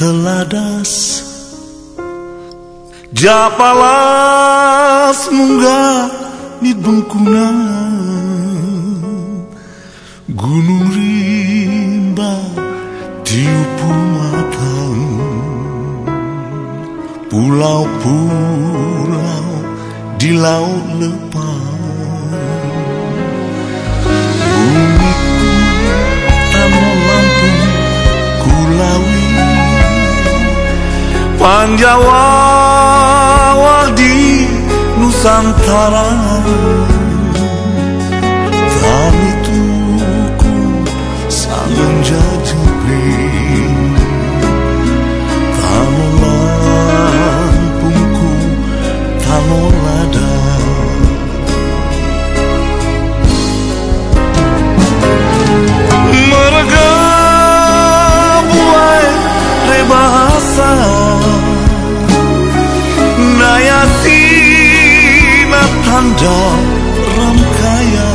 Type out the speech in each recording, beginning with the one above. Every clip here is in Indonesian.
teladas. Japalas munggah di bengkungan Gunung rimba tiupu matang. Pulau-pulau di laut lepas Panjawa di Nusantara tanda ramkaya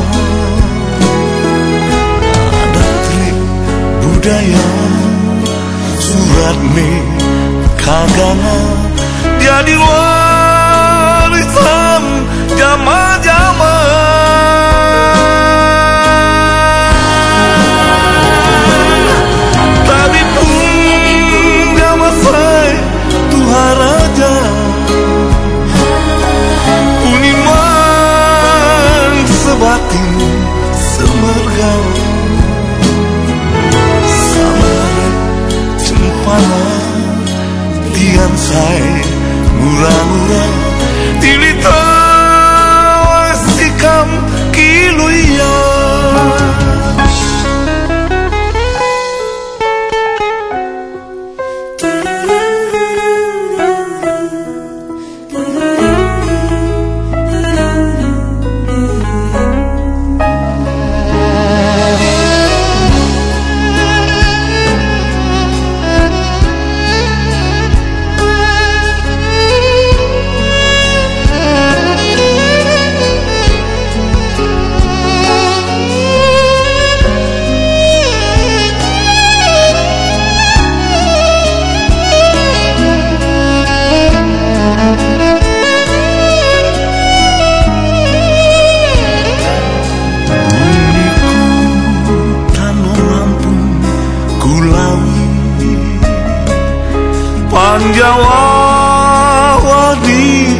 ada trik budaya. Surat me kagana. Jadi warisan Panjawa di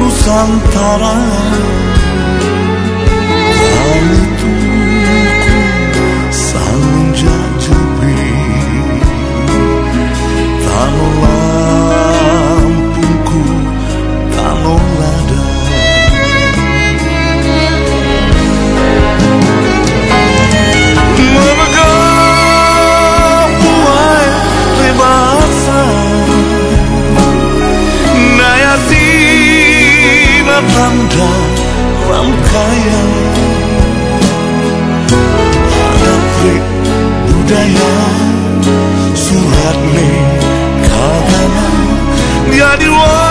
Nusantara sayang Pabrik budaya Surat nikah Dia diwajib